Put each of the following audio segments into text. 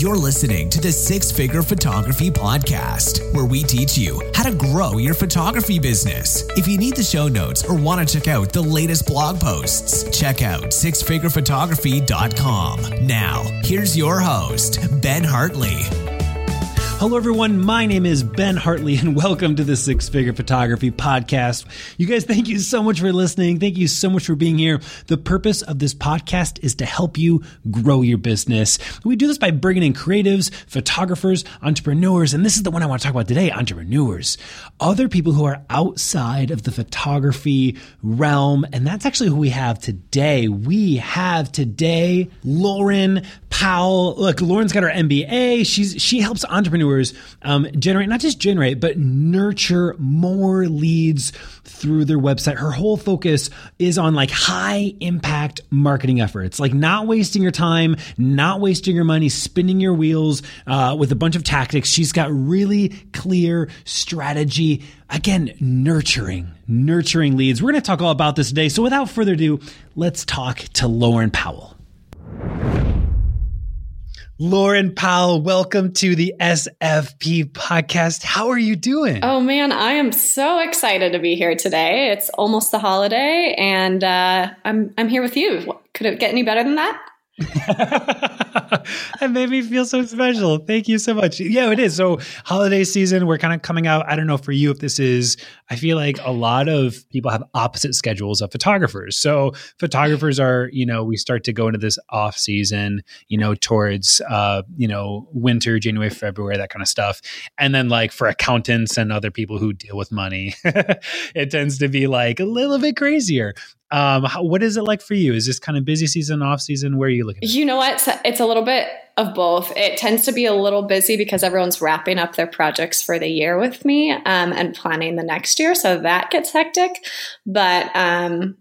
You're listening to the Six Figure Photography Podcast, where we teach you how to grow your photography business. If you need the show notes or want to check out the latest blog posts, check out sixfigurephotography.com. Now, here's your host, Ben Hartley. Hello, everyone. My name is Ben Hartley, and welcome to the Six Figure Photography Podcast. You guys, thank you so much for listening. Thank you so much for being here. The purpose of this podcast is to help you grow your business. We do this by bringing in creatives, photographers, entrepreneurs, and this is the one I want to talk about today entrepreneurs. Other people who are outside of the photography realm, and that's actually who we have today. We have today Lauren Pawell. Look, Lauren's got her MBA. She's she helps entrepreneurs um, generate not just generate but nurture more leads through their website. Her whole focus is on like high impact marketing efforts, like not wasting your time, not wasting your money, spinning your wheels uh, with a bunch of tactics. She's got really clear strategy. Again, nurturing, nurturing leads. We're going to talk all about this today. So without further ado, let's talk to Lauren Pawell. Lauren Pawell, welcome to the SFP podcast. How are you doing? Oh man, I am so excited to be here today. It's almost the holiday, and uh, I'm I'm here with you. Could it get any better than that? that made me feel so special. Thank you so much. Yeah, it is. So, holiday season, we're kind of coming out. I don't know for you if this is, I feel like a lot of people have opposite schedules of photographers. So, photographers are, you know, we start to go into this off season, you know, towards, uh, you know, winter, January, February, that kind of stuff. And then, like, for accountants and other people who deal with money, it tends to be like a little bit crazier. Um, how, what is it like for you? Is this kind of busy season, off season? Where are you looking? You know what? It's a little bit of both. It tends to be a little busy because everyone's wrapping up their projects for the year with me um, and planning the next year. So that gets hectic. But um,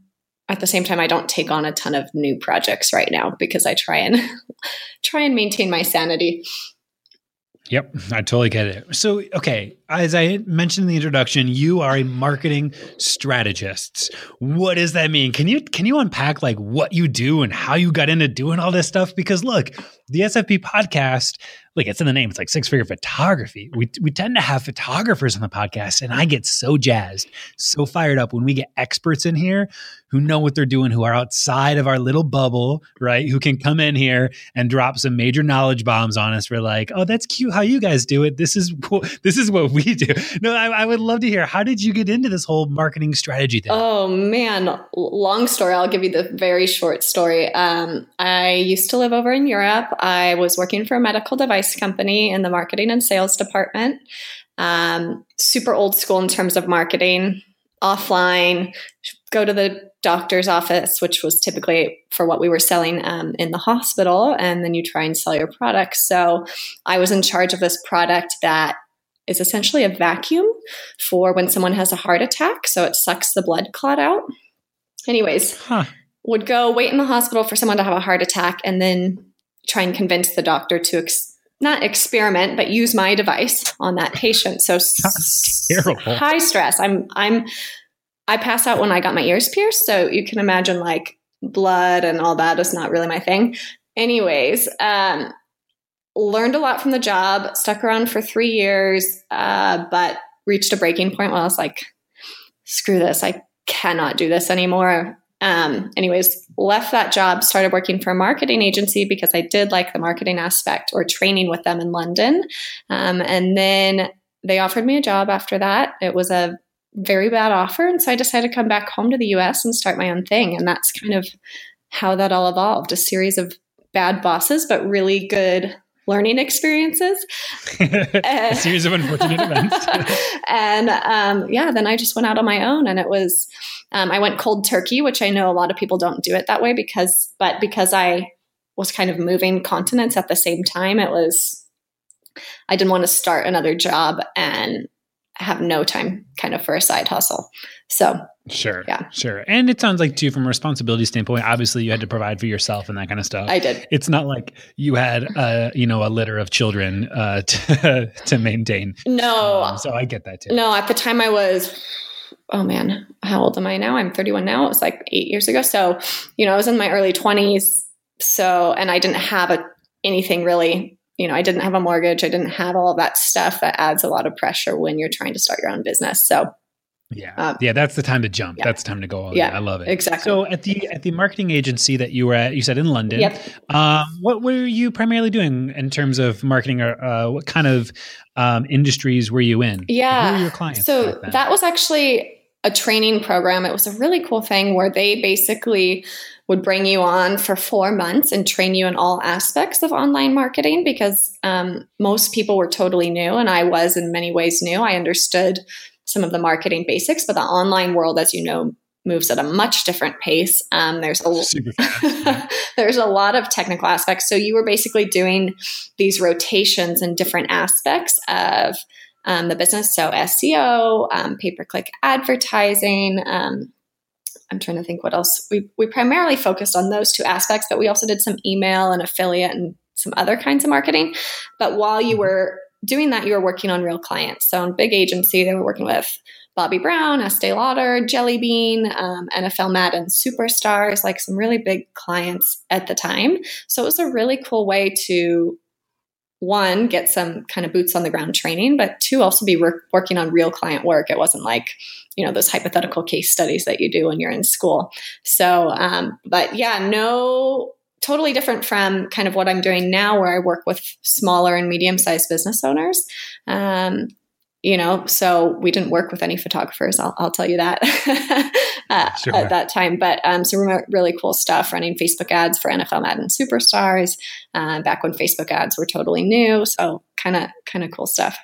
at the same time, I don't take on a ton of new projects right now because I try and try and maintain my sanity. Yep, I totally get it. So, okay, as I mentioned in the introduction, you are a marketing strategist. What does that mean? Can you can you unpack like what you do and how you got into doing all this stuff? Because look, the SFP podcast, like it's in the name, it's like six figure photography. We, we tend to have photographers on the podcast, and I get so jazzed, so fired up when we get experts in here who know what they're doing, who are outside of our little bubble, right? Who can come in here and drop some major knowledge bombs on us. We're like, oh, that's cute how you guys do it. This is this is what we do. No, I, I would love to hear how did you get into this whole marketing strategy thing? Oh man, long story. I'll give you the very short story. Um, I used to live over in Europe. I was working for a medical device company in the marketing and sales department. Um, super old school in terms of marketing, offline, go to the doctor's office, which was typically for what we were selling um, in the hospital, and then you try and sell your product. So I was in charge of this product that is essentially a vacuum for when someone has a heart attack. So it sucks the blood clot out. Anyways, huh. would go wait in the hospital for someone to have a heart attack and then try and convince the doctor to ex- not experiment but use my device on that patient so high stress i'm i'm i pass out when i got my ears pierced so you can imagine like blood and all that is not really my thing anyways um learned a lot from the job stuck around for three years uh, but reached a breaking point where i was like screw this i cannot do this anymore um, anyways, left that job, started working for a marketing agency because I did like the marketing aspect or training with them in London. Um, and then they offered me a job after that. It was a very bad offer. And so I decided to come back home to the US and start my own thing. And that's kind of how that all evolved a series of bad bosses, but really good learning experiences. a series of unfortunate events. and um, yeah, then I just went out on my own, and it was um, I went cold turkey, which I know a lot of people don't do it that way because, but because I was kind of moving continents at the same time, it was I didn't want to start another job and have no time kind of for a side hustle. So Sure. Yeah. Sure. And it sounds like too, from a responsibility standpoint, obviously you had to provide for yourself and that kind of stuff. I did. It's not like you had, uh, you know, a litter of children uh, to, to maintain. No. Um, so I get that too. No, at the time I was, oh man, how old am I now? I'm 31 now. It was like eight years ago. So, you know, I was in my early 20s. So, and I didn't have a, anything really you know, I didn't have a mortgage. I didn't have all of that stuff that adds a lot of pressure when you're trying to start your own business. So yeah, um, yeah, that's the time to jump. Yeah. That's the time to go. All yeah, in. I love it. Exactly. So at the at the marketing agency that you were at, you said in London. Yep. Um, what were you primarily doing in terms of marketing, or uh, what kind of um, industries were you in? Yeah. Who were your clients? So that was actually a training program. It was a really cool thing where they basically would bring you on for four months and train you in all aspects of online marketing because um, most people were totally new, and I was in many ways new. I understood some of the marketing basics, but the online world, as you know, moves at a much different pace. Um, there's a there's a lot of technical aspects. So you were basically doing these rotations in different aspects of um, the business. So SEO, um, pay per click advertising. I'm trying to think what else. We we primarily focused on those two aspects, but we also did some email and affiliate and some other kinds of marketing. But while you mm-hmm. were doing that, you were working on real clients. So in big agency, they were working with Bobbi Brown, Estee Lauder, Jelly Bean, um, NFL Madden superstars, like some really big clients at the time. So it was a really cool way to one get some kind of boots on the ground training, but two also be work, working on real client work. It wasn't like you know those hypothetical case studies that you do when you're in school. So, um, but yeah, no totally different from kind of what I'm doing now, where I work with smaller and medium sized business owners. Um, you know, so we didn't work with any photographers. I'll, I'll tell you that uh, sure. at that time. But um, some really cool stuff running Facebook ads for NFL Madden superstars uh, back when Facebook ads were totally new. So kind of kind of cool stuff.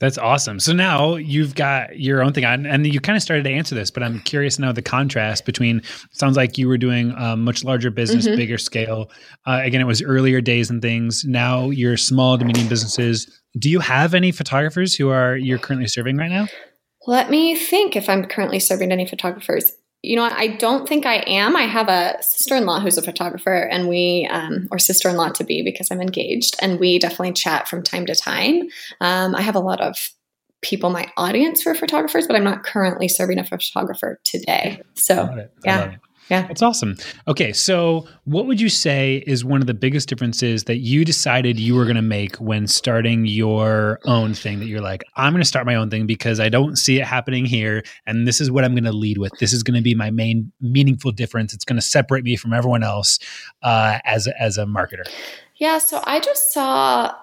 That's awesome. So now you've got your own thing on, and you kind of started to answer this, but I'm curious now the contrast between. Sounds like you were doing a much larger business, mm-hmm. bigger scale. Uh, again, it was earlier days and things. Now you're small to medium businesses. Do you have any photographers who are you're currently serving right now? Let me think if I'm currently serving any photographers you know, I don't think I am. I have a sister in law who's a photographer, and we, um, or sister in law to be because I'm engaged, and we definitely chat from time to time. Um, I have a lot of people, my audience for photographers, but I'm not currently serving a photographer today. So, yeah. Yeah. That's awesome. Okay. So, what would you say is one of the biggest differences that you decided you were going to make when starting your own thing that you're like, I'm going to start my own thing because I don't see it happening here. And this is what I'm going to lead with. This is going to be my main meaningful difference. It's going to separate me from everyone else uh, as, as a marketer. Yeah. So, I just saw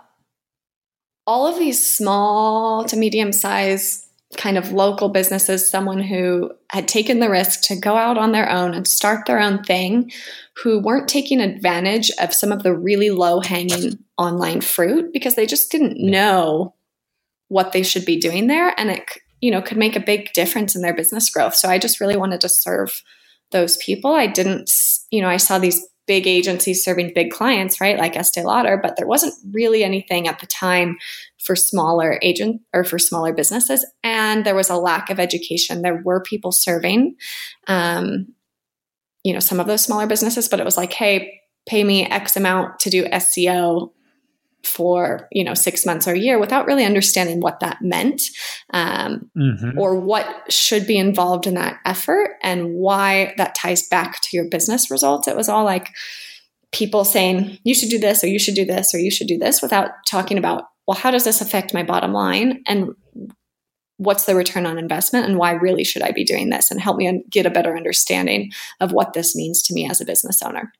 all of these small to medium size kind of local businesses, someone who had taken the risk to go out on their own and start their own thing, who weren't taking advantage of some of the really low hanging online fruit because they just didn't know what they should be doing there. And it, you know, could make a big difference in their business growth. So I just really wanted to serve those people. I didn't, you know, I saw these big agencies serving big clients, right? Like Estee Lauder, but there wasn't really anything at the time for smaller agent or for smaller businesses. And there was a lack of education. There were people serving, um, you know, some of those smaller businesses, but it was like, hey, pay me X amount to do SEO for you know six months or a year without really understanding what that meant um, mm-hmm. or what should be involved in that effort and why that ties back to your business results it was all like people saying you should do this or you should do this or you should do this without talking about well how does this affect my bottom line? And what's the return on investment? And why really should I be doing this? And help me get a better understanding of what this means to me as a business owner.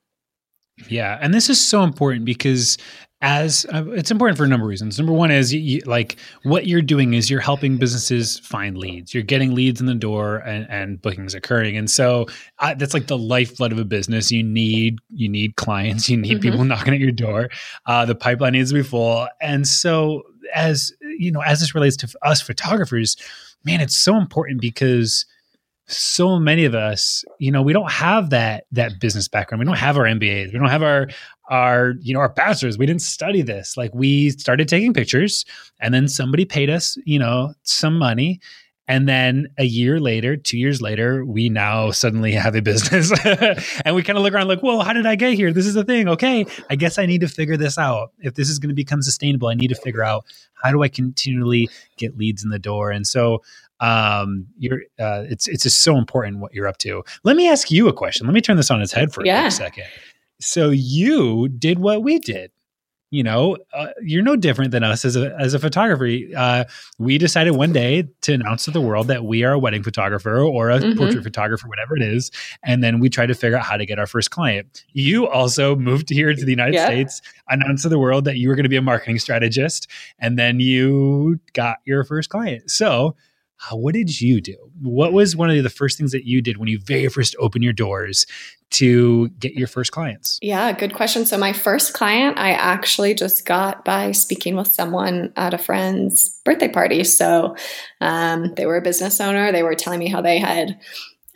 Yeah, and this is so important because as uh, it's important for a number of reasons. Number one is you, you, like what you're doing is you're helping businesses find leads. You're getting leads in the door and, and bookings occurring, and so uh, that's like the lifeblood of a business. You need you need clients. You need mm-hmm. people knocking at your door. Uh, the pipeline needs to be full, and so as you know, as this relates to us photographers, man, it's so important because so many of us, you know, we don't have that that business background. We don't have our MBAs. We don't have our our you know our pastors We didn't study this. Like we started taking pictures, and then somebody paid us, you know, some money. And then a year later, two years later, we now suddenly have a business. and we kind of look around like, well, how did I get here? This is the thing. Okay, I guess I need to figure this out. If this is going to become sustainable, I need to figure out how do I continually get leads in the door. And so um you're uh it's it's just so important what you're up to let me ask you a question let me turn this on its head for yeah. a second so you did what we did you know uh, you're no different than us as a as a photographer uh, we decided one day to announce to the world that we are a wedding photographer or a mm-hmm. portrait photographer whatever it is and then we tried to figure out how to get our first client you also moved here to the united yeah. states announced to the world that you were going to be a marketing strategist and then you got your first client so what did you do? What was one of the first things that you did when you very first opened your doors to get your first clients? Yeah, good question. So, my first client I actually just got by speaking with someone at a friend's birthday party. So, um, they were a business owner. They were telling me how they had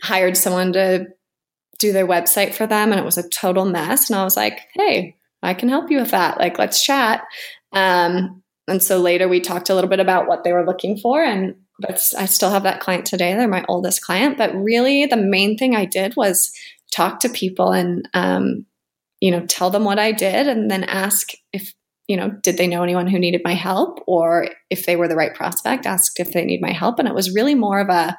hired someone to do their website for them, and it was a total mess. And I was like, hey, I can help you with that. Like, let's chat. Um, and so later we talked a little bit about what they were looking for and but I still have that client today. They're my oldest client. But really, the main thing I did was talk to people and, um, you know, tell them what I did and then ask if, you know, did they know anyone who needed my help or if they were the right prospect, asked if they need my help. And it was really more of a,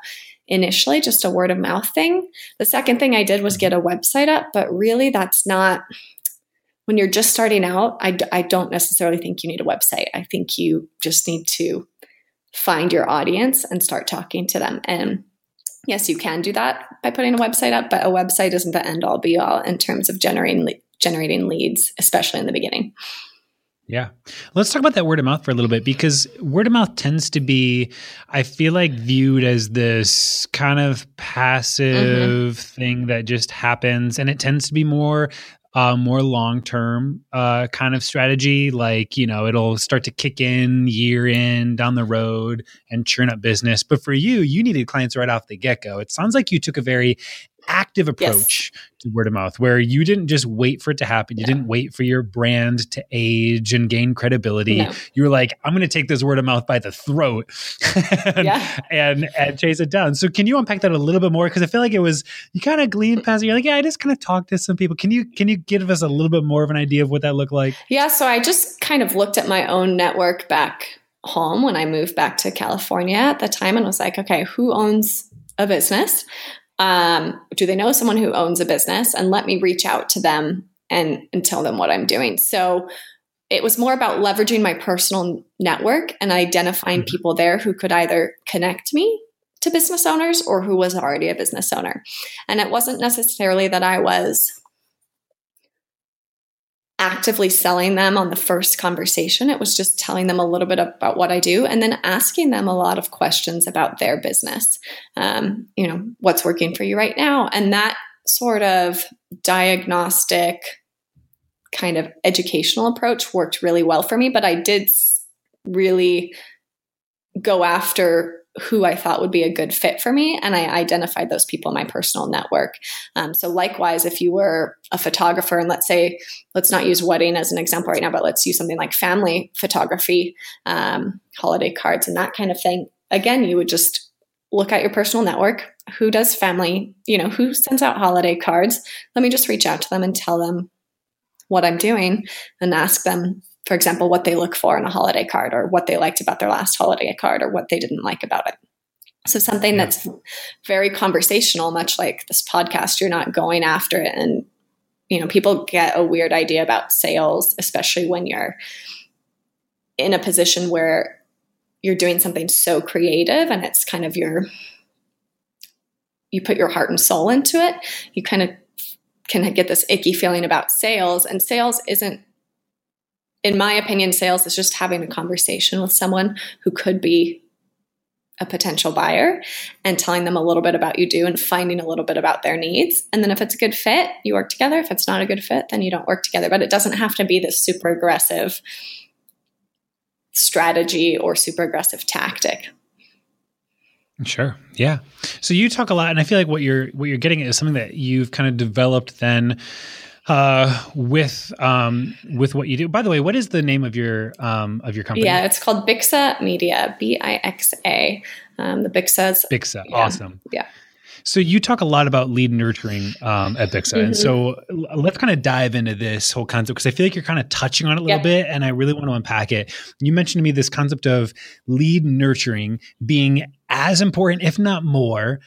initially just a word of mouth thing. The second thing I did was get a website up, but really that's not when you're just starting out. I, I don't necessarily think you need a website. I think you just need to find your audience and start talking to them. And yes, you can do that by putting a website up, but a website isn't the end all be all in terms of generating generating leads, especially in the beginning. Yeah. Let's talk about that word of mouth for a little bit because word of mouth tends to be, I feel like, viewed as this kind of passive mm-hmm. thing that just happens. And it tends to be more uh, more long term uh, kind of strategy. Like, you know, it'll start to kick in year in down the road and churn up business. But for you, you needed clients right off the get go. It sounds like you took a very active approach yes. to word of mouth where you didn't just wait for it to happen. You didn't wait for your brand to age and gain credibility. No. You were like, I'm going to take this word of mouth by the throat and, yeah. and, and chase it down. So can you unpack that a little bit more? Cause I feel like it was, you kind of gleaned past it. You're like, yeah, I just kind of talked to some people. Can you, can you give us a little bit more of an idea of what that looked like? Yeah. So I just kind of looked at my own network back home when I moved back to California at the time and was like, okay, who owns a business? Um, do they know someone who owns a business? And let me reach out to them and, and tell them what I'm doing. So it was more about leveraging my personal network and identifying mm-hmm. people there who could either connect me to business owners or who was already a business owner. And it wasn't necessarily that I was actively selling them on the first conversation. It was just telling them a little bit about what I do and then asking them a lot of questions about their business. Um, you know, what's working for you right now? And that sort of diagnostic kind of educational approach worked really well for me, but I did really go after who I thought would be a good fit for me. And I identified those people in my personal network. Um, so, likewise, if you were a photographer, and let's say, let's not use wedding as an example right now, but let's use something like family photography, um, holiday cards, and that kind of thing. Again, you would just look at your personal network. Who does family, you know, who sends out holiday cards? Let me just reach out to them and tell them what I'm doing and ask them for example, what they look for in a holiday card or what they liked about their last holiday card or what they didn't like about it. So something yeah. that's very conversational, much like this podcast, you're not going after it. And, you know, people get a weird idea about sales, especially when you're in a position where you're doing something so creative and it's kind of your you put your heart and soul into it, you kind of can get this icky feeling about sales. And sales isn't, in my opinion, sales is just having a conversation with someone who could be a potential buyer and telling them a little bit about you do and finding a little bit about their needs. And then if it's a good fit, you work together. If it's not a good fit, then you don't work together. But it doesn't have to be this super aggressive strategy or super aggressive tactic. Sure. Yeah. So you talk a lot, and I feel like what you're what you're getting at is something that you've kind of developed then uh, with um, with what you do. By the way, what is the name of your um, of your company? Yeah, it's called Bixa Media. B I X A. Um, the Bixa's Bixa. Yeah. Awesome. Yeah. So you talk a lot about lead nurturing um, at Bixa, mm-hmm. and so let's kind of dive into this whole concept because I feel like you're kind of touching on it a little bit, and I really want to unpack it. You mentioned to me this concept of lead nurturing being as important, if not more,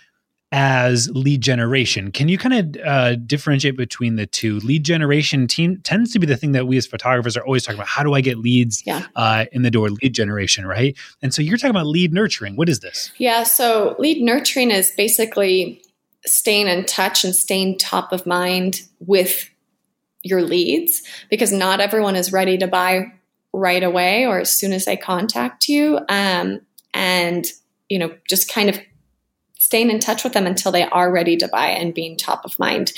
as lead generation. Can you kind of uh, differentiate between the two? Lead generation team tends to be the thing that we as photographers are always talking about. How do I get leads yeah. uh, in the door? Lead generation, right? And so you're talking about lead nurturing. What is this? Yeah, so lead nurturing is basically staying in touch and staying top of mind with your leads because not everyone is ready to buy right away or as soon as they contact you. Um, and you know, just kind of staying in touch with them until they are ready to buy and being top of mind.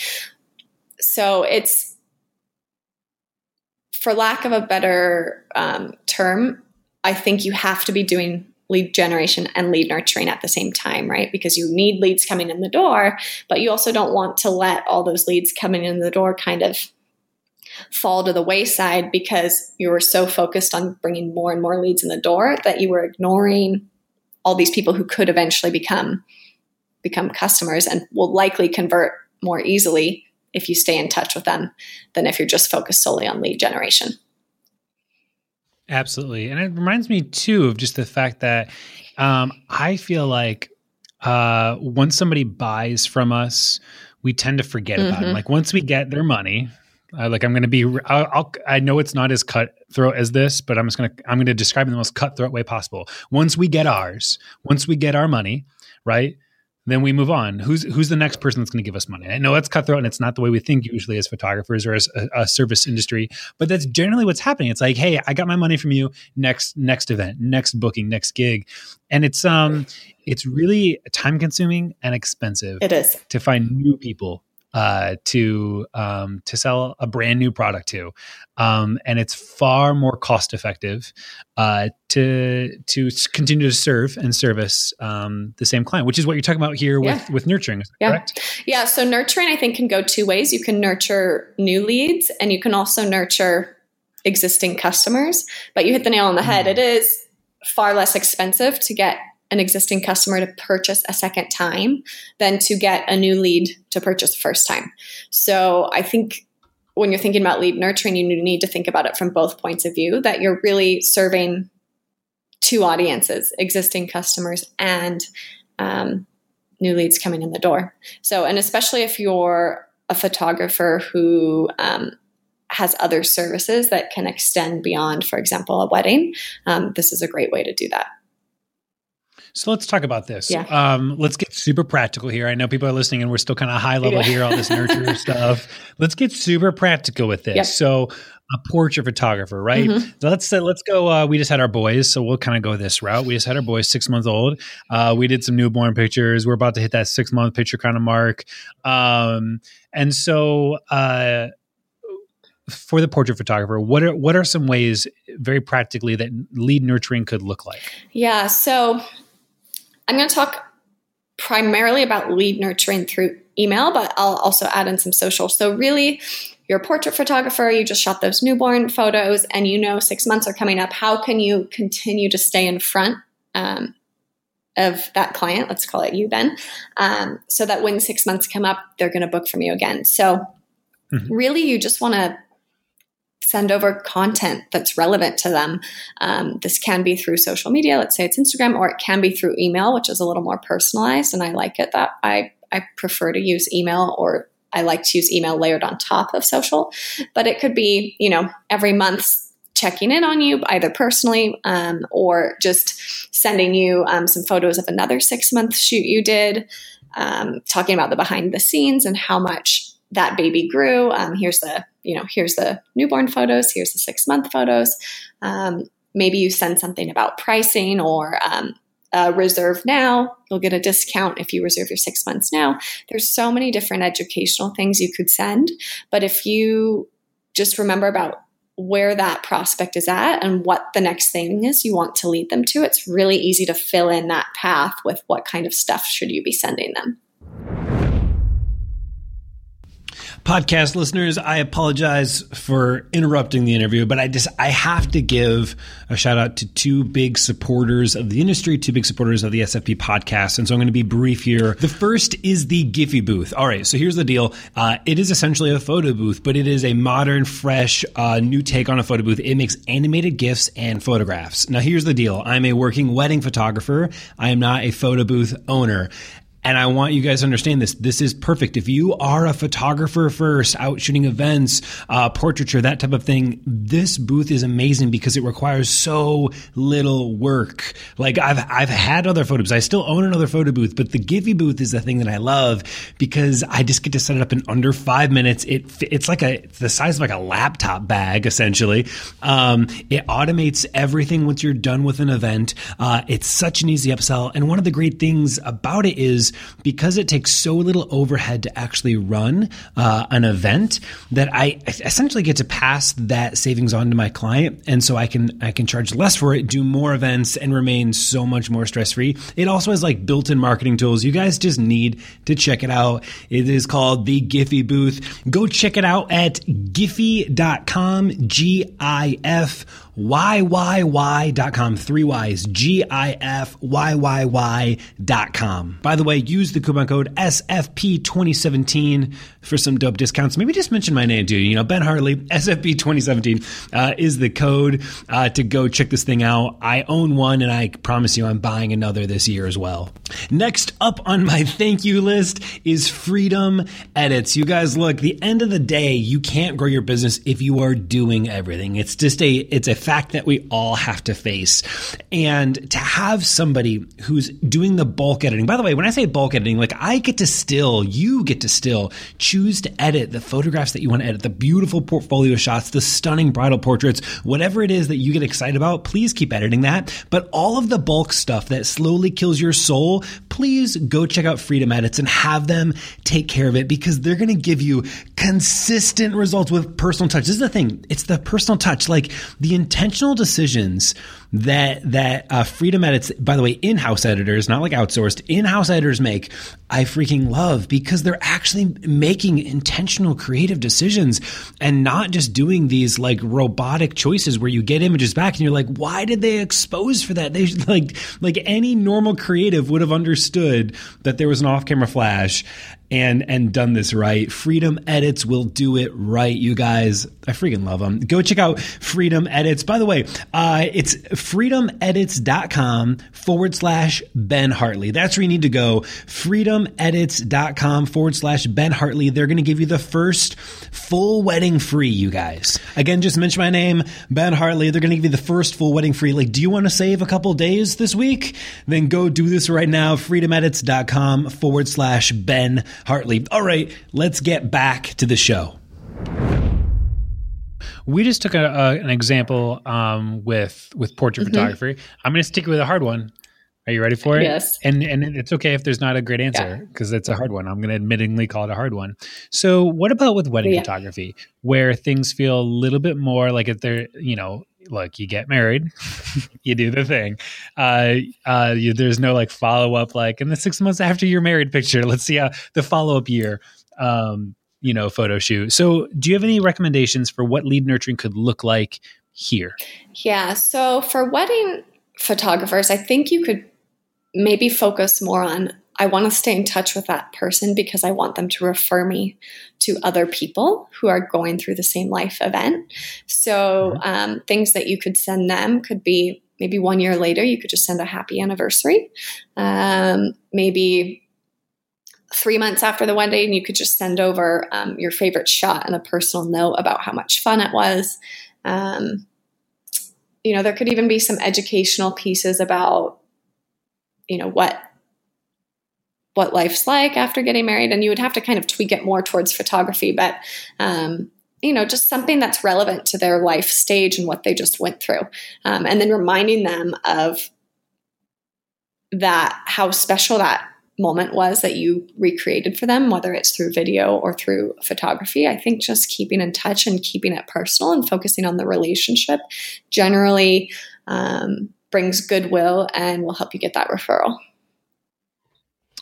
So it's, for lack of a better um, term, I think you have to be doing lead generation and lead nurturing at the same time, right? Because you need leads coming in the door, but you also don't want to let all those leads coming in the door kind of fall to the wayside because you were so focused on bringing more and more leads in the door that you were ignoring all these people who could eventually become become customers and will likely convert more easily if you stay in touch with them than if you're just focused solely on lead generation. Absolutely. And it reminds me too of just the fact that um, I feel like uh, once somebody buys from us, we tend to forget mm-hmm. about them. Like once we get their money, uh, like I'm going to be, I'll, I'll, i know it's not as cutthroat as this, but I'm just going to, I'm going to describe it in the most cutthroat way possible. Once we get ours, once we get our money, right? Then we move on. Who's who's the next person that's going to give us money? I know it's cutthroat and it's not the way we think usually as photographers or as a, a, service industry, but that's generally what's happening. It's like, hey, I got my money from you. Next next event, next booking, next gig, and it's um it's really time consuming and expensive. It is to find new people uh, to um, to sell a brand new product to, um, and it's far more cost effective uh, to to continue to serve and service um, the same client, which is what you're talking about here yeah. with with nurturing. yeah. Correct? Yeah. So nurturing, I think, can go two ways. You can nurture new leads, and you can also nurture existing customers. But you hit the nail on the head. Mm. It is far less expensive to get an existing customer to purchase a second time than to get a new lead to purchase first time. So I think when you're thinking about lead nurturing, you need to think about it from both points of view that you're really serving two audiences existing customers and um, new leads coming in the door. So, and especially if you're a photographer who um, has other services that can extend beyond, for example, a wedding, um, this is a great way to do that. So let's talk about this. Yeah. Um, let's get super practical here. I know people are listening and we're still kind of high level here, all this nurture stuff. Let's get super practical with this. Yep. So a portrait photographer, right? Mm-hmm. So let's say, let's go. Uh, we just had our boys, so we'll kind of go this route. We just had our boys, six months old. Uh, we did some newborn pictures. We're about to hit that six month picture kind of mark, um, and so uh, for the portrait photographer, what are what are some ways, very practically, that lead nurturing could look like? Yeah, so I'm going to talk primarily about lead nurturing through email, but I'll also add in some social. So, really, you're a portrait photographer, you just shot those newborn photos, and you know six months are coming up. How can you continue to stay in front um, of that client? Let's call it you, Ben, um, so that when six months come up, they're going to book from you again. So, mm-hmm. really, you just want to send over content that's relevant to them. Um, this can be through social media, let's say it's Instagram, or it can be through email, which is a little more personalized. And I like it that I, I prefer to use email or I like to use email layered on top of social. But it could be, you know, every month checking in on you either personally um, or just sending you um, some photos of another six month shoot you did, um, talking about the behind the scenes and how much that baby grew. Um, here's the you know here's the newborn photos. Here's the six month photos. Um, maybe you send something about pricing or um, uh, reserve now. You'll get a discount if you reserve your six months now. There's so many different educational things you could send, but if you just remember about where that prospect is at and what the next thing is you want to lead them to, it's really easy to fill in that path with what kind of stuff should you be sending them. Podcast listeners, I apologize for interrupting the interview, but I just I have to give a shout out to two big supporters of the industry, two big supporters of the SFP podcast, and so I'm going to be brief here. The first is the Gifyyy booth. All right, so here's the deal. Uh, it is essentially a photo booth, but it is a modern, fresh, uh, new take on a photo booth. It makes animated gifs and photographs. Now, here's the deal. I'm a working wedding photographer. I am not a photo booth owner. And I want you guys to understand this. This is perfect. If you are a photographer first, out shooting events, uh, portraiture, that type of thing, this booth is amazing because it requires so little work. Like I've, I've had other photo booths. I still own another photo booth, but the Gifyyy booth is the thing that I love because I just get to set it up in under five minutes. It, it's like a, it's the size of like a laptop bag, essentially. Um, it automates everything once you're done with an event. Uh, it's such an easy upsell. And one of the great things about it is because it takes so little overhead to actually run uh, an event that I essentially get to pass that savings on to my client, and so I can I can charge less for it, do more events, and remain so much more stress free. It also has like built-in marketing tools. You guys just need to check it out. It is called the Gifyyy Booth. Go check it out at gifyyy.com. G I F YYY.com, three Y's, G-I-F-Y-Y-Y.com. By the way, use the coupon code SFP2017 for some dope discounts. Maybe just mention my name too. You know, Ben Hartley, SFP2017 uh, is the code uh, to go check this thing out. I own one and I promise you I'm buying another this year as well. Next up on my thank you list is Freedom Edits. You guys, look, the end of the day, you can't grow your business if you are doing everything. It's just a, it's a fact that we all have to face. And to have somebody who's doing the bulk editing, by the way, when I say bulk editing, like I get to still, you get to still choose to edit the photographs that you want to edit, the beautiful portfolio shots, the stunning bridal portraits, whatever it is that you get excited about, please keep editing that. But all of the bulk stuff that slowly kills your soul, please go check out Freedom Edits and have them take care of it because they're going to give you consistent results with personal touch. This is the thing. It's the personal touch. Like the intentional decisions that that uh, Freedom Edits, by the way, in-house editors, not like outsourced, in-house editors make, I freaking love because they're actually making intentional creative decisions and not just doing these like robotic choices where you get images back and you're like, why did they expose for that? They like like any normal creative would have understood that there was an off-camera flash and and done this right. Freedom Edits will do it right, you guys. I freaking love them. Go check out Freedom Edits. By the way, uh, it's freedomedits.com forward slash Ben Hartley. That's where you need to go. Freedomedits.com forward slash Ben Hartley. They're going to give you the first full wedding free, you guys. Again, just mention my name, Ben Hartley. They're going to give you the first full wedding free. Like, do you want to save a couple days this week? Then go do this right now. Freedomedits.com forward slash Ben Hartley. All right, let's get back to the show. We just took a, a, an example um, with with portrait mm-hmm. photography. I'm going to stick with a hard one. Are you ready for it? Yes. And and it's okay if there's not a great answer because yeah. it's a hard one. I'm going to admittingly call it a hard one. So, what about with wedding yeah. photography, where things feel a little bit more like if they're you know look, you get married, you do the thing. Uh, uh, you, there's no like follow up, like in the six months after you're married picture. Let's see how the follow up year, um, you know, photo shoot. So, do you have any recommendations for what lead nurturing could look like here? Yeah. So, for wedding photographers, I think you could maybe focus more on I want to stay in touch with that person because I want them to refer me to other people who are going through the same life event. So, mm-hmm. um, things that you could send them could be maybe one year later, you could just send a happy anniversary. Um, maybe three months after the wedding, and you could just send over um, your favorite shot and a personal note about how much fun it was. Um, you know, there could even be some educational pieces about, you know, what what life's like after getting married and you would have to kind of tweak it more towards photography but um, you know just something that's relevant to their life stage and what they just went through. Um, and then reminding them of that how special that moment was that you recreated for them whether it's through video or through photography. I think just keeping in touch and keeping it personal and focusing on the relationship generally um, brings goodwill and will help you get that referral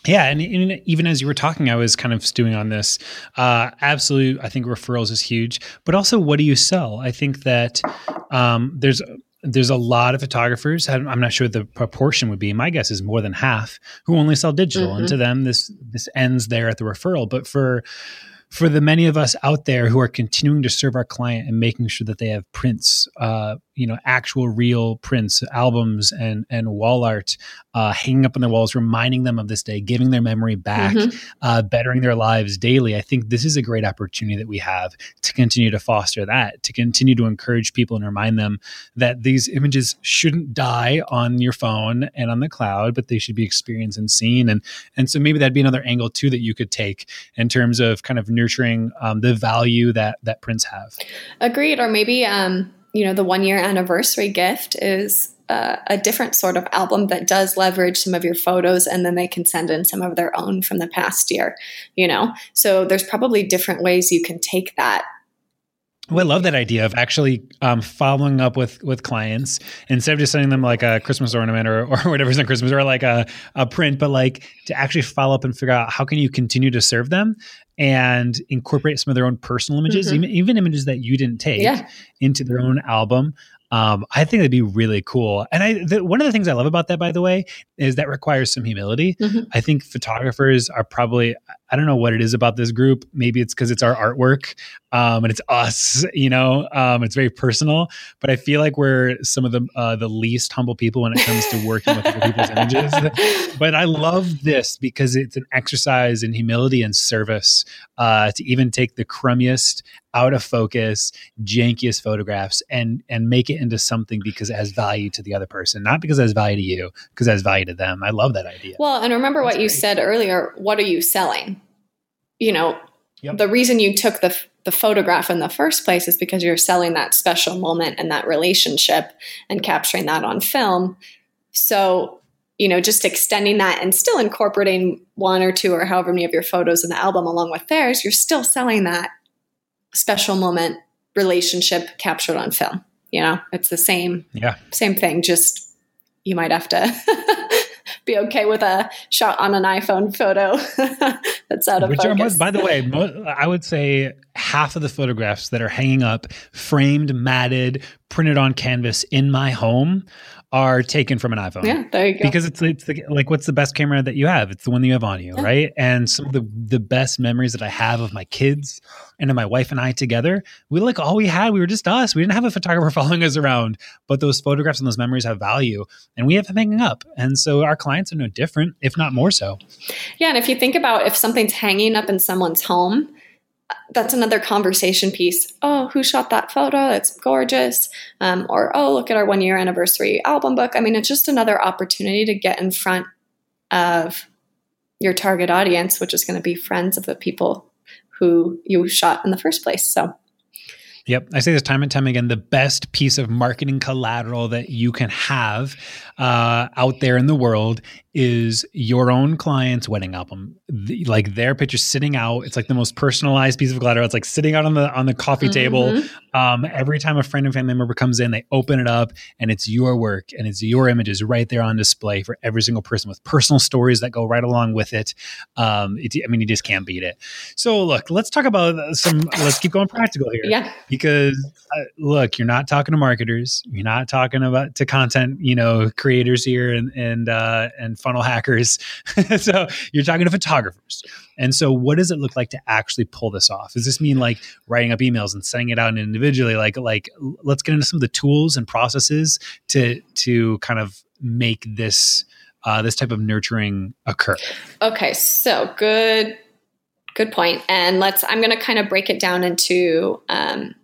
yeah, and, and, even as you were talking, I was kind of stewing on this. Uh, absolute, I think referrals is huge, but also what do you sell? I think that um, there's there's a lot of photographers. I'm not sure the proportion would be. My guess is more than half who only sell digital, mm-hmm. and to them, this this ends there at the referral. But for for the many of us out there who are continuing to serve our client and making sure that they have prints, uh, you know, actual real prints, albums, and and wall art uh, hanging up on their walls, reminding them of this day, giving their memory back, mm-hmm. uh, bettering their lives daily. I think this is a great opportunity that we have to continue to foster that, to continue to encourage people and remind them that these images shouldn't die on your phone and on the cloud, but they should be experienced and seen. And and so maybe that'd be another angle too that you could take in terms of kind of nurturing um, the value that that prints have. Agreed. Or maybe um, you know the one year anniversary gift is uh, a different sort of album that does leverage some of your photos and then they can send in some of their own from the past year you know? So there's probably different ways you can take that well, I love that idea of actually um, following up with with clients instead of just sending them like a Christmas ornament or, or whatever's in Christmas or like a, a print, but like to actually follow up and figure out how can you continue to serve them and incorporate some of their own personal images, mm-hmm. even, even images that you didn't take yeah. into their own album. Um, I think that'd be really cool. And I, the, one of the things I love about that, by the way, is that requires some humility. Mm-hmm. I think photographers are probably, I don't know what it is about this group. Maybe it's because it's our artwork um, and it's us, you know, um, it's very personal, but I feel like we're some of the, uh, the least humble people when it comes to working with other people's images. But I love this because it's an exercise in humility and service uh, to even take the crummiest out of focus, jankiest photographs and and make it into something because it has value to the other person, not because it has value to you, because it has value to them. I love that idea. Well, and remember That's what you said earlier. What are you selling? You know, yep. the reason you took the the photograph in the first place is because you're selling that special moment and that relationship and capturing that on film. So you know, just extending that and still incorporating one or two or however many of your photos in the album along with theirs, you're still selling that special moment relationship captured on film. You know, it's the same, yeah, same thing. Just you might have to be okay with a shot on an iPhone photo that's out of Which focus. By the way, I would say half of the photographs that are hanging up, framed, matted, printed on canvas in my home are taken from an iPhone. Yeah, there you go. Because it's it's the, like what's the best camera that you have? It's the one that you have on you, yeah. right? And some of the the best memories that I have of my kids and of my wife and I together, we like all we had. We were just us. We didn't have a photographer following us around, but those photographs and those memories have value, and we have them hanging up. And so our clients are no different, if not more so. Yeah, and if you think about if something's hanging up in someone's home that's another conversation piece. Oh, who shot that photo? It's gorgeous. Um, or, oh, look at our one year anniversary album book. I mean, it's just another opportunity to get in front of your target audience, which is going to be friends of the people who you shot in the first place. So, Yep. I say this time and time again the best piece of marketing collateral that you can have uh, out there in the world is your own client's wedding album. The, like their picture sitting out. It's like the most personalized piece of collateral. It's like sitting out on the on the coffee mm-hmm. table. Um, every time a friend and family member comes in, they open it up and it's your work and it's your images right there on display for every single person with personal stories that go right along with it. Um, it I mean, you just can't beat it. So look, let's talk about some. Let's keep going practical here. Yeah. Because uh, look, you're not talking to marketers. You're not talking about to content. You know creators here and and uh, and funnel hackers. so you're talking to photographers. And so, what does it look like to actually pull this off? Does this mean like writing up emails and sending it out individually? Like like let's get into some of the tools and processes to to kind of make this uh, this type of nurturing occur. Okay, so good good point. And let's I'm going to kind of break it down into um,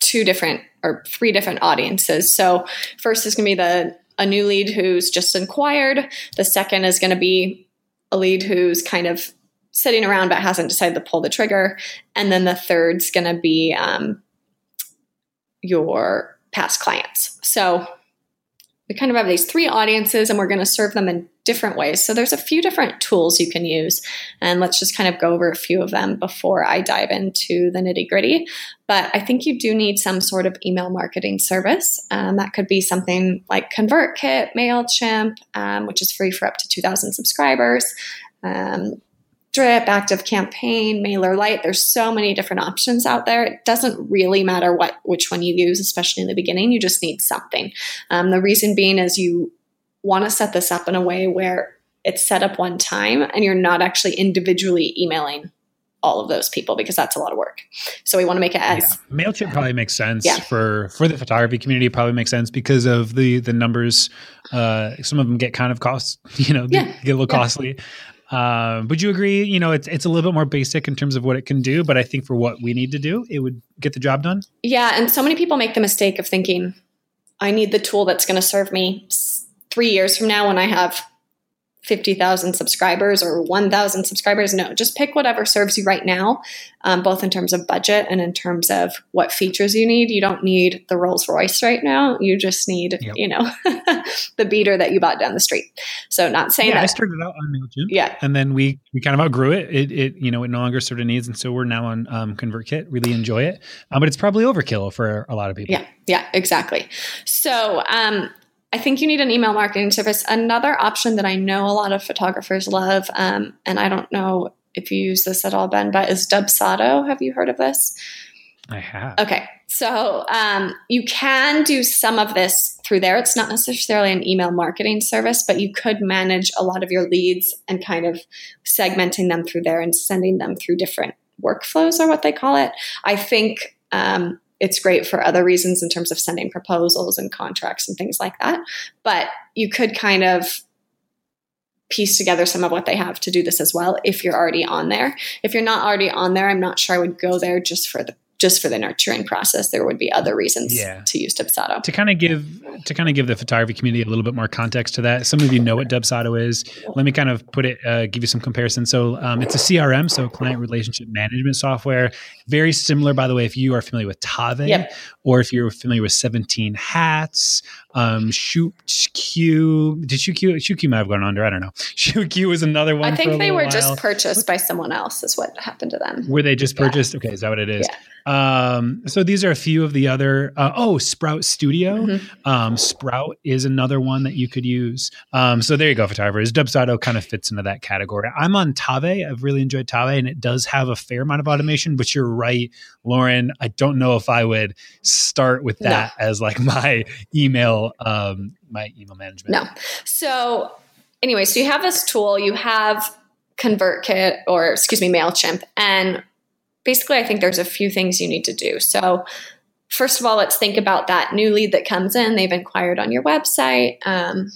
two different or three different audiences. So first is going to be the a new lead who's just inquired. The second is going to be a lead who's kind of sitting around but hasn't decided to pull the trigger. And then the third's going to be um, your past clients. So we kind of have these three audiences and we're going to serve them in different ways. So there's a few different tools you can use. And let's just kind of go over a few of them before I dive into the nitty gritty. But I think you do need some sort of email marketing service. Um, that could be something like ConvertKit, MailChimp, um, which is free for up to 2,000 subscribers. Um, Drip, Active Campaign, MailerLite. There's so many different options out there. It doesn't really matter what which one you use, especially in the beginning. You just need something. Um, the reason being is you want to set this up in a way where it's set up one time and you're not actually individually emailing all of those people because that's a lot of work. So we want to make it as yeah. Mailchimp probably makes sense yeah. for for the photography community. Probably makes sense because of the the numbers. Uh, some of them get kind of cost, you know, yeah. get a little costly. Um, would you agree? You know, it's it's a little bit more basic in terms of what it can do, but I think for what we need to do, it would get the job done. Yeah, and so many people make the mistake of thinking, I need the tool that's going to serve me three years from now when I have 50,000 subscribers or 1,000 subscribers. No, just pick whatever serves you right now, um, both in terms of budget and in terms of what features you need. You don't need the Rolls Royce right now. You just need, yep. you know, the beater that you bought down the street. So, not saying yeah, that. I started out on MailChimp. Yeah. And then we, we kind of outgrew it. It, it you know, it no longer served a needs. And so we're now on um, ConvertKit, really enjoy it. Um, but it's probably overkill for a lot of people. Yeah. Yeah, exactly. So, um, I think you need an email marketing service. Another option that I know a lot of photographers love, um, and I don't know if you use this at all, Ben, but is Dubsado. Have you heard of this? I have. Okay. So um, you can do some of this through there. It's not necessarily an email marketing service, but you could manage a lot of your leads and kind of segmenting them through there and sending them through different workflows or what they call it. I think um, it's great for other reasons in terms of sending proposals and contracts and things like that. But you could kind of piece together some of what they have to do this as well if you're already on there. If you're not already on there, I'm not sure I would go there just for the just for the nurturing process, there would be other reasons yeah. to use Dubsado. To kind of give to kind of give the photography community a little bit more context to that, some of you know what Dubsado is. Let me kind of put it, uh, give you some comparison. So um, it's a CRM, so client relationship management software. Very similar, by the way, if you are familiar with Tave, yep. or if you're familiar with Seventeen Hats, um, Shoot Q. Did Shoot Q? Shoot Q might have gone under. I don't know. Shoot Q was another one. I think they were while. just purchased by someone else. Is what happened to them. Were they just purchased? Yeah. Okay, is that what it is? Yeah. Um, so these are a few of the other. Uh, oh, Sprout Studio. Mm-hmm. Um, Sprout is another one that you could use. Um, so there you go, photographers. Dubsado kind of fits into that category. I'm on Tave. I've really enjoyed Tave, and it does have a fair amount of automation. But you're right, Lauren. I don't know if I would start with that no. as like my email, um, my email management. No. So anyway, so you have this tool. You have ConvertKit, or excuse me, Mailchimp, and basically, I think there's a few things you need to do. So, first of all, let's think about that new lead that comes in. They've inquired on your website. Um,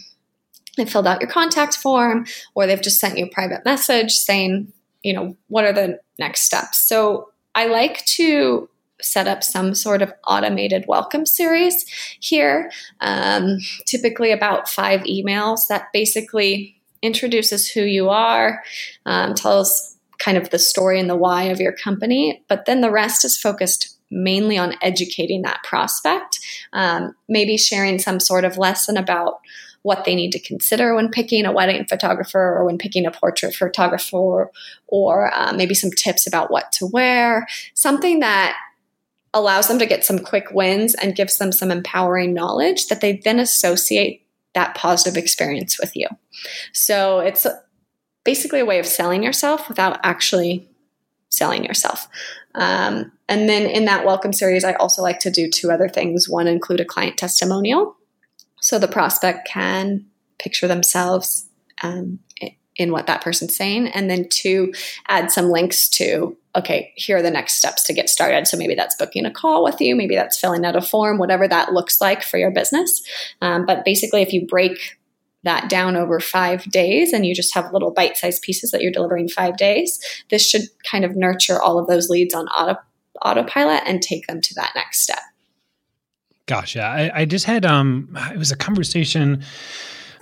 they filled out your contact form, or they've just sent you a private message saying, you know, what are the next steps? So, I like to set up some sort of automated welcome series here, um, typically about five emails that basically introduces who you are, um, tells kind of the story and the why of your company, but then the rest is focused mainly on educating that prospect, um, maybe sharing some sort of lesson about what they need to consider when picking a wedding photographer or when picking a portrait photographer, or uh, maybe some tips about what to wear, something that allows them to get some quick wins and gives them some empowering knowledge that they then associate that positive experience with you. So it's basically a way of selling yourself without actually selling yourself. Um, and then in that welcome series, I also like to do two other things. One, include a client testimonial. So the prospect can picture themselves um, in what that person's saying. And then two, add some links to, okay, here are the next steps to get started. So maybe that's booking a call with you, maybe that's filling out a form, whatever that looks like for your business. Um, but basically, if you break that down over five days and you just have little bite sized pieces that you're delivering five days, this should kind of nurture all of those leads on auto, autopilot and take them to that next step. Gosh, yeah. I, I just had um it was a conversation.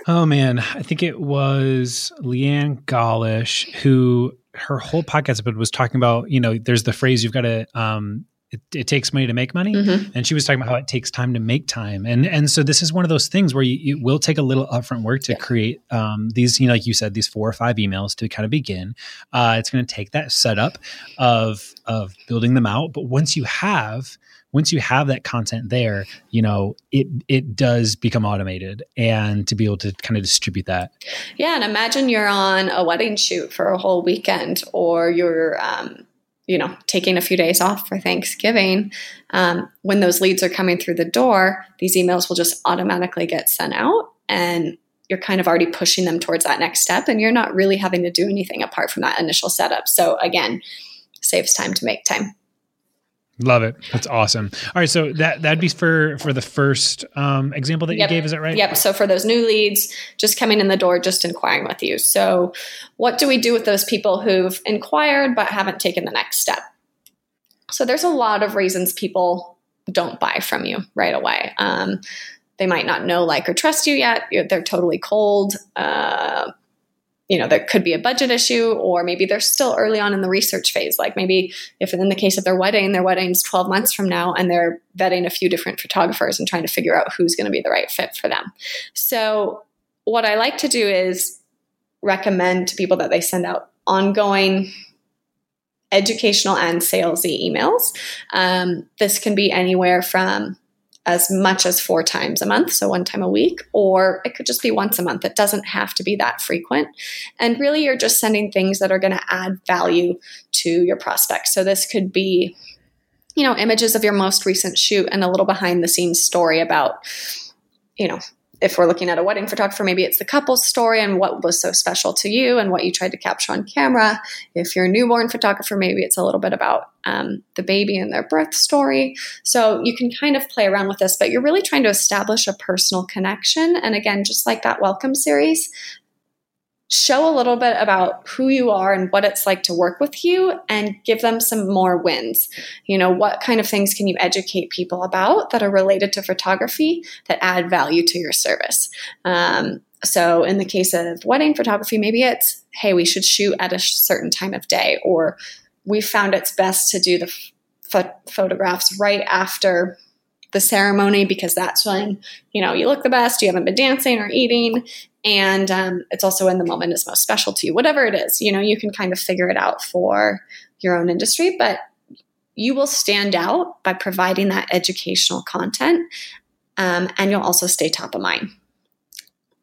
Oh man, I think it was Leanne Golish who her whole podcast episode was talking about, you know, there's the phrase you've got to um it, it, takes money to make money mm-hmm. and she was talking about how it takes time to make time and and so this is one of those things where you, it will take a little upfront work to yeah. create um, these you know like you said these four or five emails to kind of begin uh, it's going to take that setup of of building them out but once you have once you have that content there you know it it does become automated and to be able to kind of distribute that yeah and imagine you're on a wedding shoot for a whole weekend or you're um, you know, taking a few days off for Thanksgiving, um, when those leads are coming through the door, these emails will just automatically get sent out and you're kind of already pushing them towards that next step and you're not really having to do anything apart from that initial setup. So again, saves time to make time. Love it. That's awesome. All right, so that that'd be for for the first um, example that yep. you gave. Is that right? Yep. So for those new leads, just coming in the door, just inquiring with you. So, what do we do with those people who've inquired but haven't taken the next step? So there's a lot of reasons people don't buy from you right away. Um, they might not know, like, or trust you yet. They're totally cold. Uh, you know, there could be a budget issue, or maybe they're still early on in the research phase. Like maybe if in the case of their wedding, their wedding's 12 months from now, and they're vetting a few different photographers and trying to figure out who's going to be the right fit for them. So, what I like to do is recommend to people that they send out ongoing educational and salesy emails. Um, this can be anywhere from as much as four times a month, so one time a week, or it could just be once a month. It doesn't have to be that frequent. And really, you're just sending things that are going to add value to your prospects. So this could be, you know, images of your most recent shoot and a little behind the scenes story about, you know, if we're looking at a wedding photographer, maybe it's the couple's story and what was so special to you and what you tried to capture on camera. If you're a newborn photographer, maybe it's a little bit about um, the baby and their birth story. So you can kind of play around with this, but you're really trying to establish a personal connection. And again, just like that welcome series, show a little bit about who you are and what it's like to work with you and give them some more wins. You know, what kind of things can you educate people about that are related to photography that add value to your service? Um, so, in the case of wedding photography, maybe it's, hey, we should shoot at a certain time of day, or we found it's best to do the photographs right after the ceremony because that's when you know you look the best you haven't been dancing or eating and um, it's also when the moment is most special to you whatever it is you know you can kind of figure it out for your own industry but you will stand out by providing that educational content um, and you'll also stay top of mind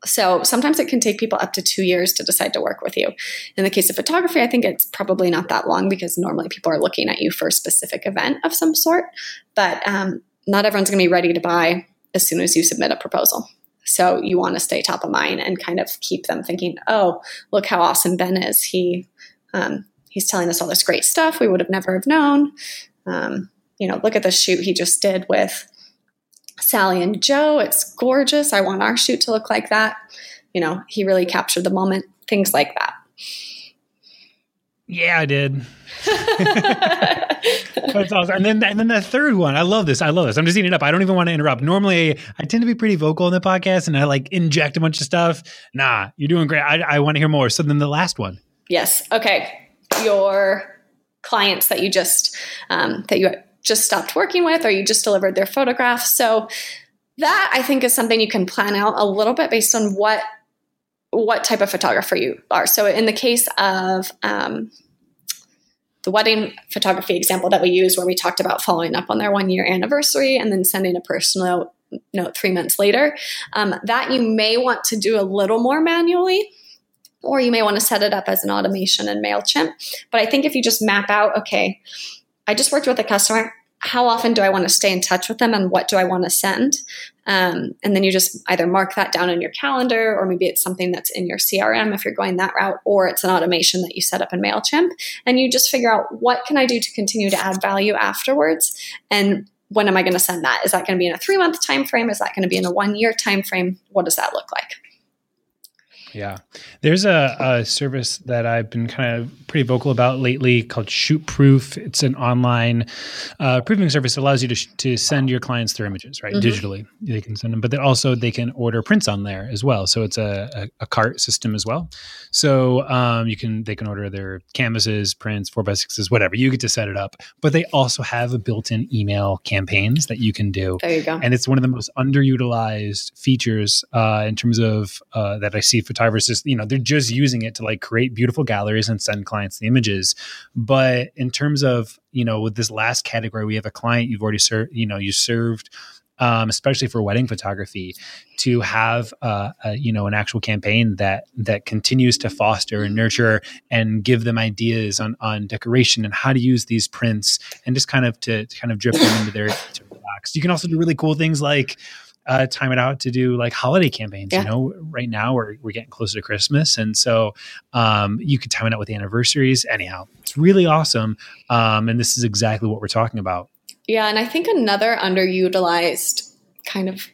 so sometimes it can take people up to two years to decide to work with you. In the case of photography, I think it's probably not that long because normally people are looking at you for a specific event of some sort. But um, not everyone's going to be ready to buy as soon as you submit a proposal. So you want to stay top of mind and kind of keep them thinking, "Oh, look how awesome Ben is. He um, he's telling us all this great stuff we would have never have known. Um, you know, look at the shoot he just did with Sally and Joe. It's gorgeous. I want our shoot to look like that. You know, he really captured the moment. Things like that. Yeah, I did. That's awesome. And then and then the third one, I love this. I love this. I'm just eating it up. I don't even want to interrupt. Normally, I tend to be pretty vocal in the podcast, and I like inject a bunch of stuff. Nah, you're doing great. I, I want to hear more. So then the last one. Yes. Okay. Your clients that you just um, that you just stopped working with, or you just delivered their photographs. So that I think is something you can plan out a little bit based on what what type of photographer you are. So in the case of um, the wedding photography example that we used, where we talked about following up on their one year anniversary and then sending a personal note three months later, um, that you may want to do a little more manually. Or you may want to set it up as an automation in MailChimp. But I think if you just map out, okay, I just worked with a customer how often do I want to stay in touch with them and what do I want to send? Um, and then you just either mark that down in your calendar, or maybe it's something that's in your CRM if you're going that route, or it's an automation that you set up in MailChimp. And you just figure out what can I do to continue to add value afterwards? And when am I going to send that? Is that going to be in a three month time frame? Is that going to be in a one year time frame? What does that look like? Yeah. There's a, a, service that I've been kind of pretty vocal about lately called Shootproof. It's an online uh, proofing service that allows you to, sh- to send your clients their images, right? Mm-hmm. Digitally. They can send them, but then also they can order prints on there as well. So it's a, a, a cart system as well. So um, you can, they can order their canvases, prints, four by sixes, whatever. You get to set it up, but they also have a built in email campaigns that you can do. There you go. And it's one of the most underutilized features uh, in terms of uh, that I see photographers photographers you know they're just using it to like create beautiful galleries and send clients the images but in terms of you know with this last category we have a client you've already served you know you served um, especially for wedding photography, to have uh, a, you know an actual campaign that that continues to foster and nurture and give them ideas on on decoration and how to use these prints and just kind of to, to kind of drip them into their relax. You can also do really cool things like uh, time it out to do like holiday campaigns. Yeah. You know, right now we're, we're getting closer to Christmas. And so um, you could time it out with anniversaries. Anyhow, it's really awesome. Um, and this is exactly what we're talking about. Yeah. And I think another underutilized kind of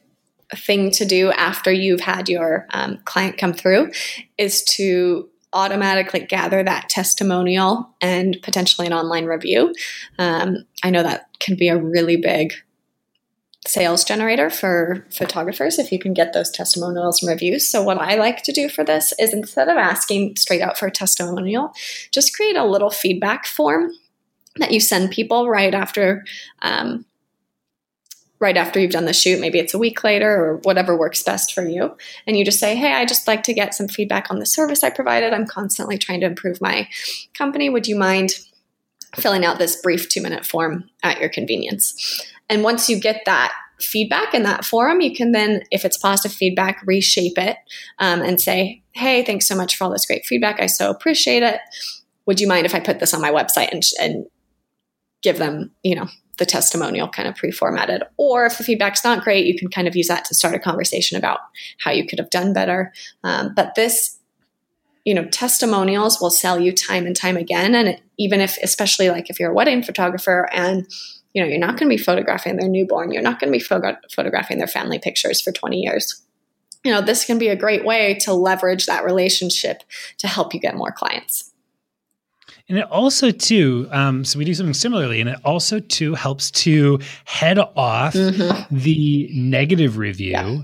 thing to do after you've had your um, client come through is to automatically gather that testimonial and potentially an online review. Um, I know that can be a really big sales generator for photographers if you can get those testimonials and reviews. So, what I like to do for this is instead of asking straight out for a testimonial, just create a little feedback form that you send people right after. Um, right after you've done the shoot, maybe it's a week later or whatever works best for you. And you just say, Hey, I just like to get some feedback on the service I provided. I'm constantly trying to improve my company. Would you mind filling out this brief two minute form at your convenience? And once you get that feedback in that forum, you can then, if it's positive feedback, reshape it um, and say, hey, thanks so much for all this great feedback. I so appreciate it. Would you mind if I put this on my website and, and give them, you know, the testimonial kind of pre-formatted or if the feedback's not great you can kind of use that to start a conversation about how you could have done better um, but this you know testimonials will sell you time and time again and even if especially like if you're a wedding photographer and you know, you're not going to be photographing their newborn. You're not going to be photographing their family pictures for 20 years. You know, this can be a great way to leverage that relationship to help you get more clients. And it also too, um, so we do something similarly, and it also too helps to head off mm-hmm. the negative review yeah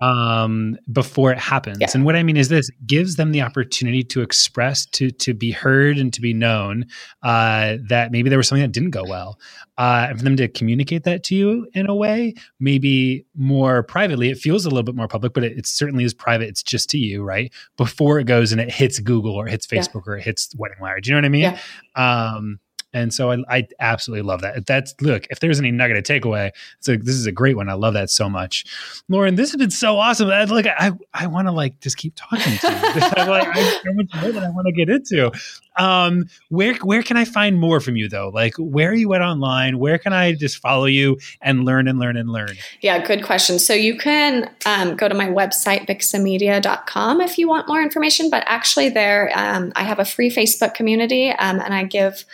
um, before it happens. Yeah. And what I mean is this: it gives them the opportunity to express, to to be heard, and to be known uh, that maybe there was something that didn't go well, uh, and for them to communicate that to you in a way, maybe more privately. It feels a little bit more public, but it, it certainly is private. It's just to you, right? Before it goes and it hits Google or it hits Facebook yeah. or it hits Wedding Wire. Do you know what I mean? Yeah. Um, and so I, I, absolutely love that. That's look, if there's any nugget to takeaway, it's like this is a great one. I love that so much. Lauren, this has been so awesome. I, like I, I want to like just keep talking to you. I'm like, I so much more that I want to get into. Um, where where can I find more from you though? Like where are you at online? Where can I just follow you and learn and learn and learn? Yeah, good question. So you can um, go to my website, bixamedia.com if you want more information. But actually there um, I have a free Facebook community um, and I give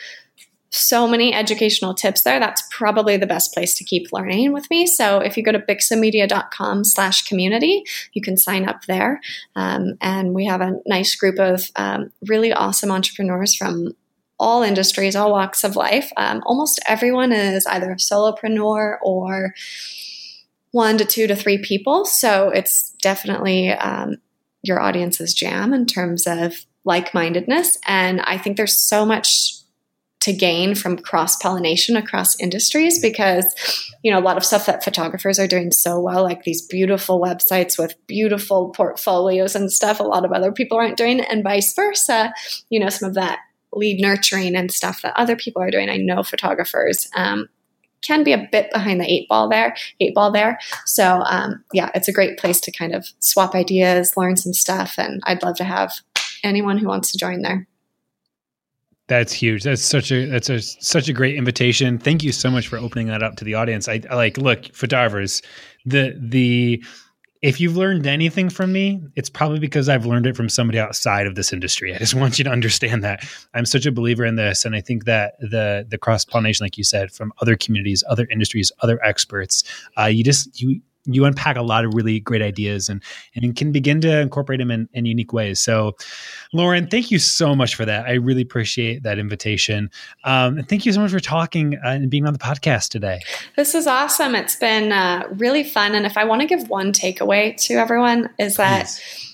so many educational tips there. That's probably the best place to keep learning with me. So if you go to bixamedia.com slash community, you can sign up there. Um, and we have a nice group of um, really awesome entrepreneurs from all industries, all walks of life. Um, almost everyone is either a solopreneur or one to two to three people. So it's definitely um, your audience's jam in terms of like mindedness. And I think there's so much to gain from cross pollination across industries because you know a lot of stuff that photographers are doing so well like these beautiful websites with beautiful portfolios and stuff a lot of other people aren't doing and vice versa you know some of that lead nurturing and stuff that other people are doing. I know photographers um, can be a bit behind the eight ball there eight ball there. So um, yeah it's a great place to kind of swap ideas learn some stuff and i'd love to have anyone who wants to join there that's huge. That's such a that's a such a great invitation. Thank you so much for opening that up to the audience. I, I like look photographers. The the if you've learned anything from me, it's probably because I've learned it from somebody outside of this industry. I just want you to understand that I'm such a believer in this, and I think that the the cross pollination, like you said, from other communities, other industries, other experts, uh, you just you you unpack a lot of really great ideas and and can begin to incorporate them in, in unique ways. So, Lauren, thank you so much for that. I really appreciate that invitation. Um, and thank you so much for talking uh, and being on the podcast today. This is awesome. It's been uh, really fun. And if I want to give one takeaway to everyone, is that. Please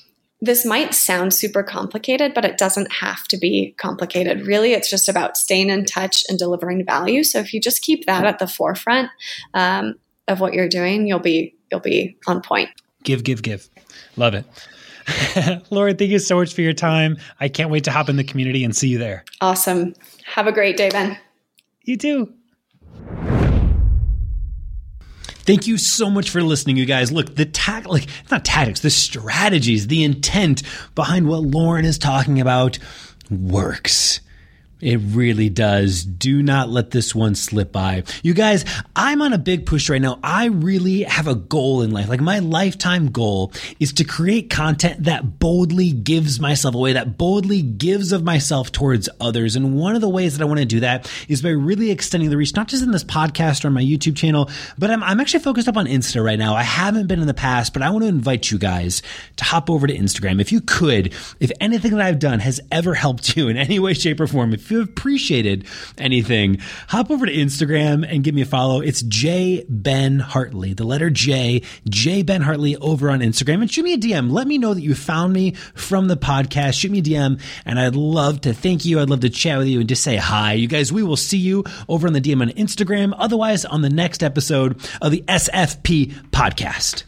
this might sound super complicated, but it doesn't have to be complicated. Really, it's just about staying in touch and delivering value. So if you just keep that at the forefront um, of what you're doing, you'll be you'll be on point. Give, give, give. Love it. Lauren, thank you so much for your time. I can't wait to hop in the community and see you there. Awesome. Have a great day, Ben. You too. Thank you so much for listening, you guys. Look, the tac like not tactics, the strategies, the intent behind what Lauren is talking about works. It really does. Do not let this one slip by. You guys, I'm on a big push right now. I really have a goal in life. Like my lifetime goal is to create content that boldly gives myself away, that boldly gives of myself towards others. And one of the ways that I want to do that is by really extending the reach, not just in this podcast or my YouTube channel, but I'm, I'm actually focused up on Insta right now. I haven't been in the past, but I want to invite you guys to hop over to Instagram. If you could, if anything that I've done has ever helped you in any way, shape, or form, if you appreciated anything, hop over to Instagram and give me a follow. It's J Ben Hartley, the letter J, J Ben Hartley over on Instagram and shoot me a DM. Let me know that you found me from the podcast. Shoot me a DM and I'd love to thank you. I'd love to chat with you and just say hi. You guys, we will see you over on the DM on Instagram. Otherwise, on the next episode of the SFP podcast.